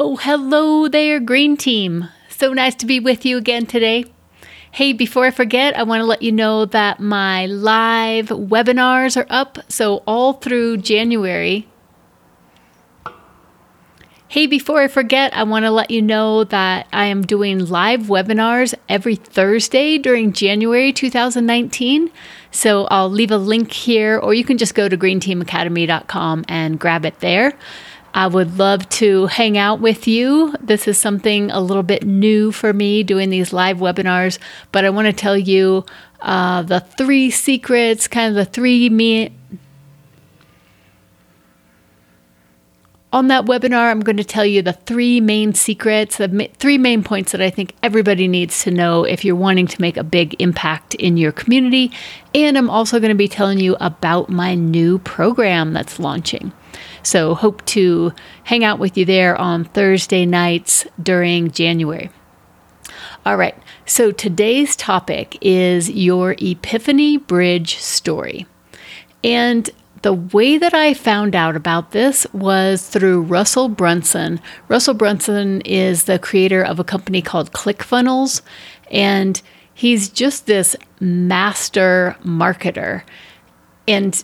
Oh, hello there, Green Team. So nice to be with you again today. Hey, before I forget, I want to let you know that my live webinars are up. So, all through January. Hey, before I forget, I want to let you know that I am doing live webinars every Thursday during January 2019. So, I'll leave a link here, or you can just go to greenteamacademy.com and grab it there. I would love to hang out with you. This is something a little bit new for me doing these live webinars, but I want to tell you uh, the three secrets, kind of the three me. On that webinar, I'm going to tell you the three main secrets, the three main points that I think everybody needs to know if you're wanting to make a big impact in your community. And I'm also going to be telling you about my new program that's launching. So, hope to hang out with you there on Thursday nights during January. All right, so today's topic is your Epiphany Bridge story. And the way that I found out about this was through Russell Brunson. Russell Brunson is the creator of a company called ClickFunnels, and he's just this master marketer. And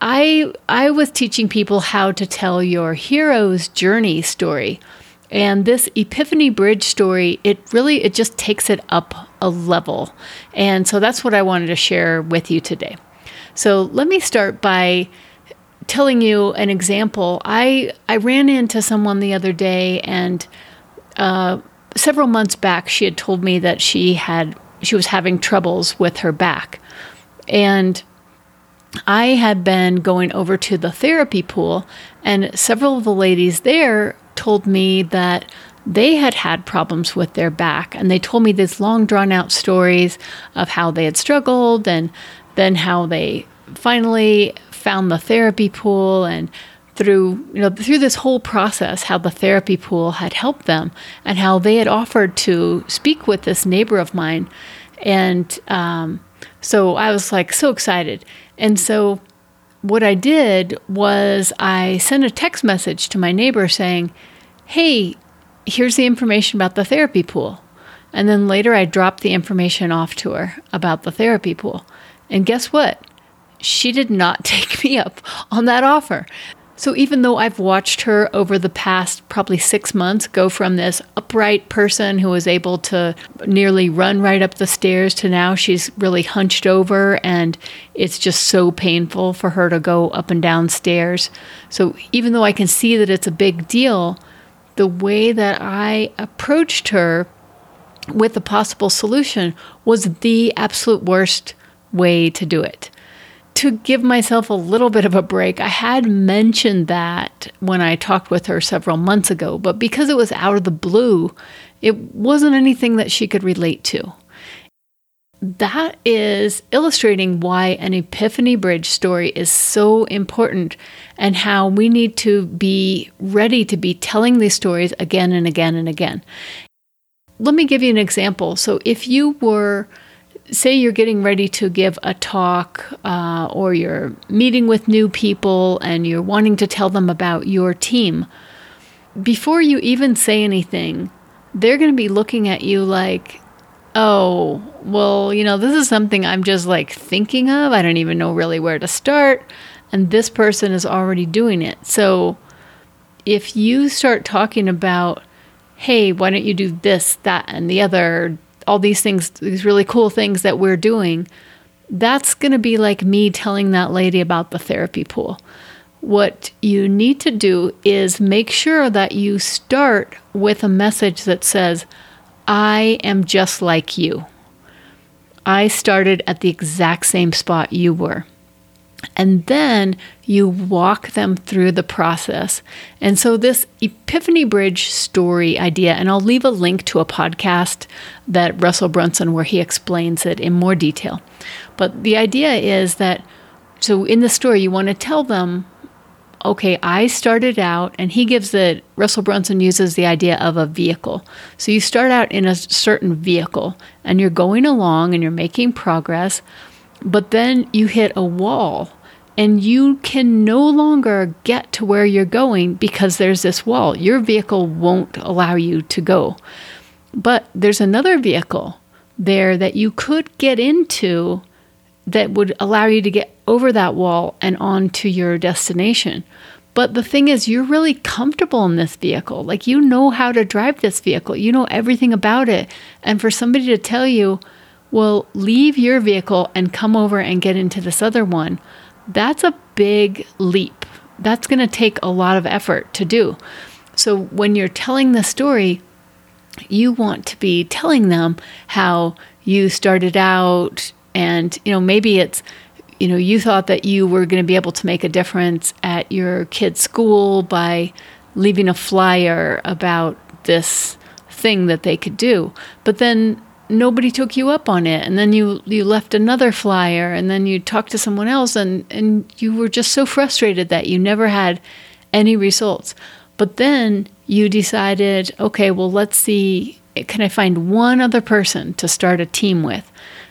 I I was teaching people how to tell your hero's journey story. And this Epiphany Bridge story, it really it just takes it up a level. And so that's what I wanted to share with you today. So let me start by telling you an example. I I ran into someone the other day and uh, several months back she had told me that she had she was having troubles with her back. And I had been going over to the therapy pool, and several of the ladies there told me that they had had problems with their back. And they told me these long, drawn out stories of how they had struggled and then how they finally found the therapy pool and through you know through this whole process how the therapy pool had helped them and how they had offered to speak with this neighbor of mine and um, so i was like so excited and so what I did was I sent a text message to my neighbor saying, Hey, here's the information about the therapy pool. And then later I dropped the information off to her about the therapy pool. And guess what? She did not take me up on that offer. So even though I've watched her over the past probably six months go from this upright person who was able to nearly run right up the stairs to now she's really hunched over and it's just so painful for her to go up and down stairs. So even though I can see that it's a big deal, the way that I approached her with a possible solution was the absolute worst way to do it to give myself a little bit of a break. I had mentioned that when I talked with her several months ago, but because it was out of the blue, it wasn't anything that she could relate to. That is illustrating why an Epiphany Bridge story is so important and how we need to be ready to be telling these stories again and again and again. Let me give you an example. So, if you were say you're getting ready to give a talk uh, or you're meeting with new people and you're wanting to tell them about your team, before you even say anything, they're going to be looking at you like, oh, well, you know, this is something I'm just like thinking of. I don't even know really where to start. And this person is already doing it. So if you start talking about, hey, why don't you do this, that, and the other? All these things, these really cool things that we're doing, that's going to be like me telling that lady about the therapy pool. What you need to do is make sure that you start with a message that says, I am just like you. I started at the exact same spot you were. And then you walk them through the process. And so, this Epiphany Bridge story idea, and I'll leave a link to a podcast that Russell Brunson where he explains it in more detail. But the idea is that, so in the story, you want to tell them, okay, I started out, and he gives it, Russell Brunson uses the idea of a vehicle. So, you start out in a certain vehicle, and you're going along and you're making progress but then you hit a wall and you can no longer get to where you're going because there's this wall. Your vehicle won't allow you to go. But there's another vehicle there that you could get into that would allow you to get over that wall and onto your destination. But the thing is, you're really comfortable in this vehicle. Like, you know how to drive this vehicle, you know everything about it. And for somebody to tell you, well, leave your vehicle and come over and get into this other one, that's a big leap. That's going to take a lot of effort to do. So, when you're telling the story, you want to be telling them how you started out and you know maybe it's you know you thought that you were going to be able to make a difference at your kid's school by leaving a flyer about this thing that they could do but then nobody took you up on it. And then you you left another flyer and then you talked to someone else and and you were just so frustrated that you never had any results. But then you decided okay well let's see can i find one other person to start a team with?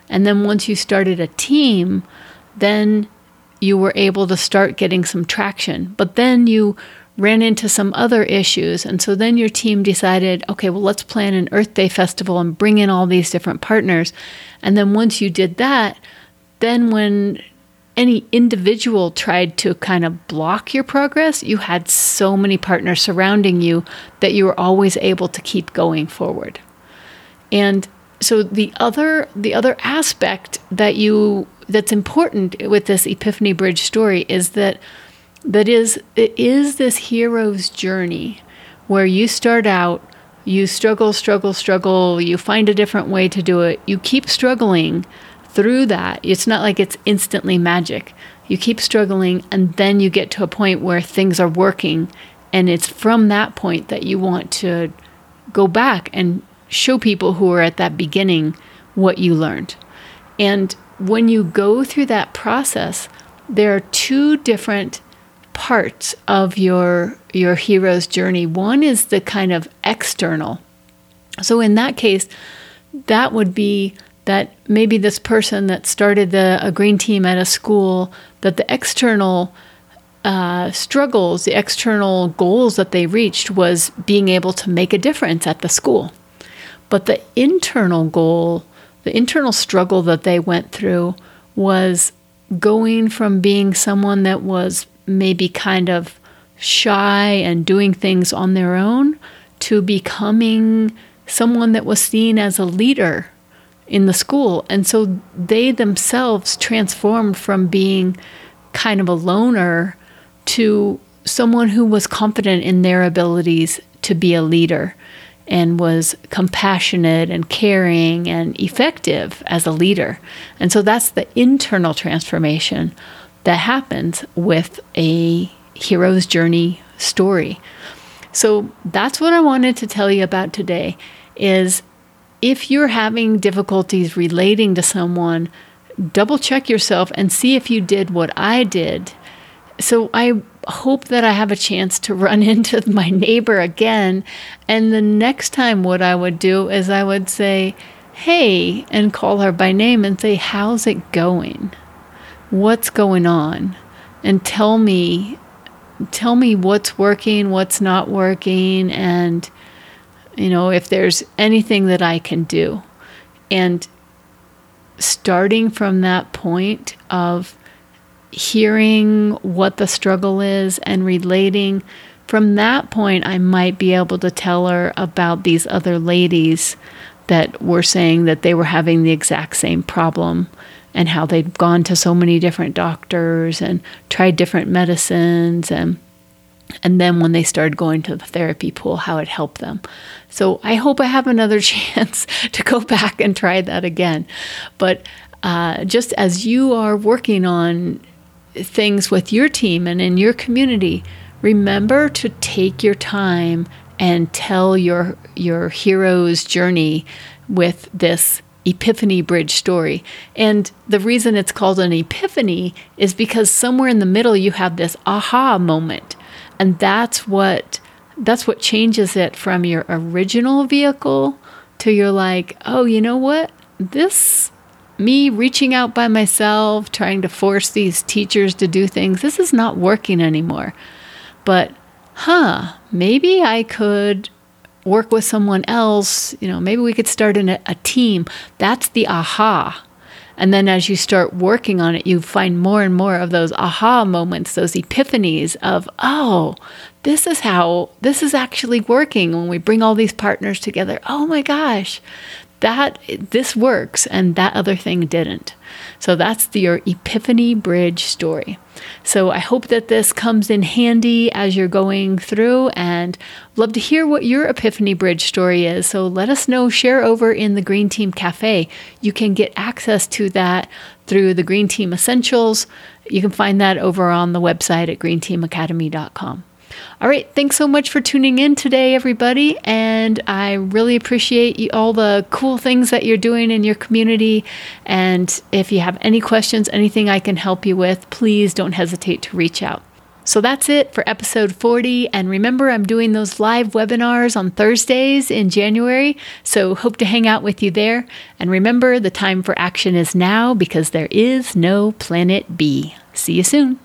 And then once you started a team, then you were able to start getting some traction. But then you ran into some other issues. And so then your team decided, okay, well, let's plan an Earth Day festival and bring in all these different partners. And then once you did that, then when any individual tried to kind of block your progress, you had so many partners surrounding you that you were always able to keep going forward. And so the other the other aspect that you that's important with this epiphany bridge story is that that is it is this hero's journey where you start out you struggle struggle struggle you find a different way to do it you keep struggling through that it's not like it's instantly magic you keep struggling and then you get to a point where things are working and it's from that point that you want to go back and show people who are at that beginning what you learned. And when you go through that process, there are two different parts of your your hero's journey. One is the kind of external. So in that case, that would be that maybe this person that started the a green team at a school that the external uh, struggles, the external goals that they reached was being able to make a difference at the school. But the internal goal, the internal struggle that they went through was going from being someone that was maybe kind of shy and doing things on their own to becoming someone that was seen as a leader in the school. And so they themselves transformed from being kind of a loner to someone who was confident in their abilities to be a leader and was compassionate and caring and effective as a leader. And so that's the internal transformation that happens with a hero's journey story. So that's what I wanted to tell you about today is if you're having difficulties relating to someone, double check yourself and see if you did what I did. So I hope that I have a chance to run into my neighbor again. And the next time, what I would do is I would say, Hey, and call her by name and say, How's it going? What's going on? And tell me, tell me what's working, what's not working, and, you know, if there's anything that I can do. And starting from that point of hearing what the struggle is and relating. From that point, I might be able to tell her about these other ladies that were saying that they were having the exact same problem and how they'd gone to so many different doctors and tried different medicines and and then when they started going to the therapy pool how it helped them. So i hope i have another chance to go back and try that again. But uh, just as you are working on things with your team and in your community, remember to take your time and tell your your hero's journey with this epiphany bridge story. And the reason it's called an epiphany is because somewhere in the middle you have this aha moment. And that's what that's what changes it from your original vehicle to your like, oh, you know what? This me reaching out by myself, trying to force these teachers to do things, this is not working anymore. But, huh, maybe I could work with someone else. You know, maybe we could start in a, a team. That's the aha. And then as you start working on it, you find more and more of those aha moments, those epiphanies of, oh, this is how this is actually working when we bring all these partners together. Oh my gosh, that this works and that other thing didn't. So that's the, your epiphany bridge story. So I hope that this comes in handy as you're going through and love to hear what your epiphany bridge story is. So let us know, share over in the Green Team Cafe. You can get access to that through the Green Team Essentials. You can find that over on the website at greenteamacademy.com. All right. Thanks so much for tuning in today, everybody. And I really appreciate you, all the cool things that you're doing in your community. And if you have any questions, anything I can help you with, please don't hesitate to reach out. So that's it for episode 40. And remember, I'm doing those live webinars on Thursdays in January. So hope to hang out with you there. And remember, the time for action is now because there is no planet B. See you soon.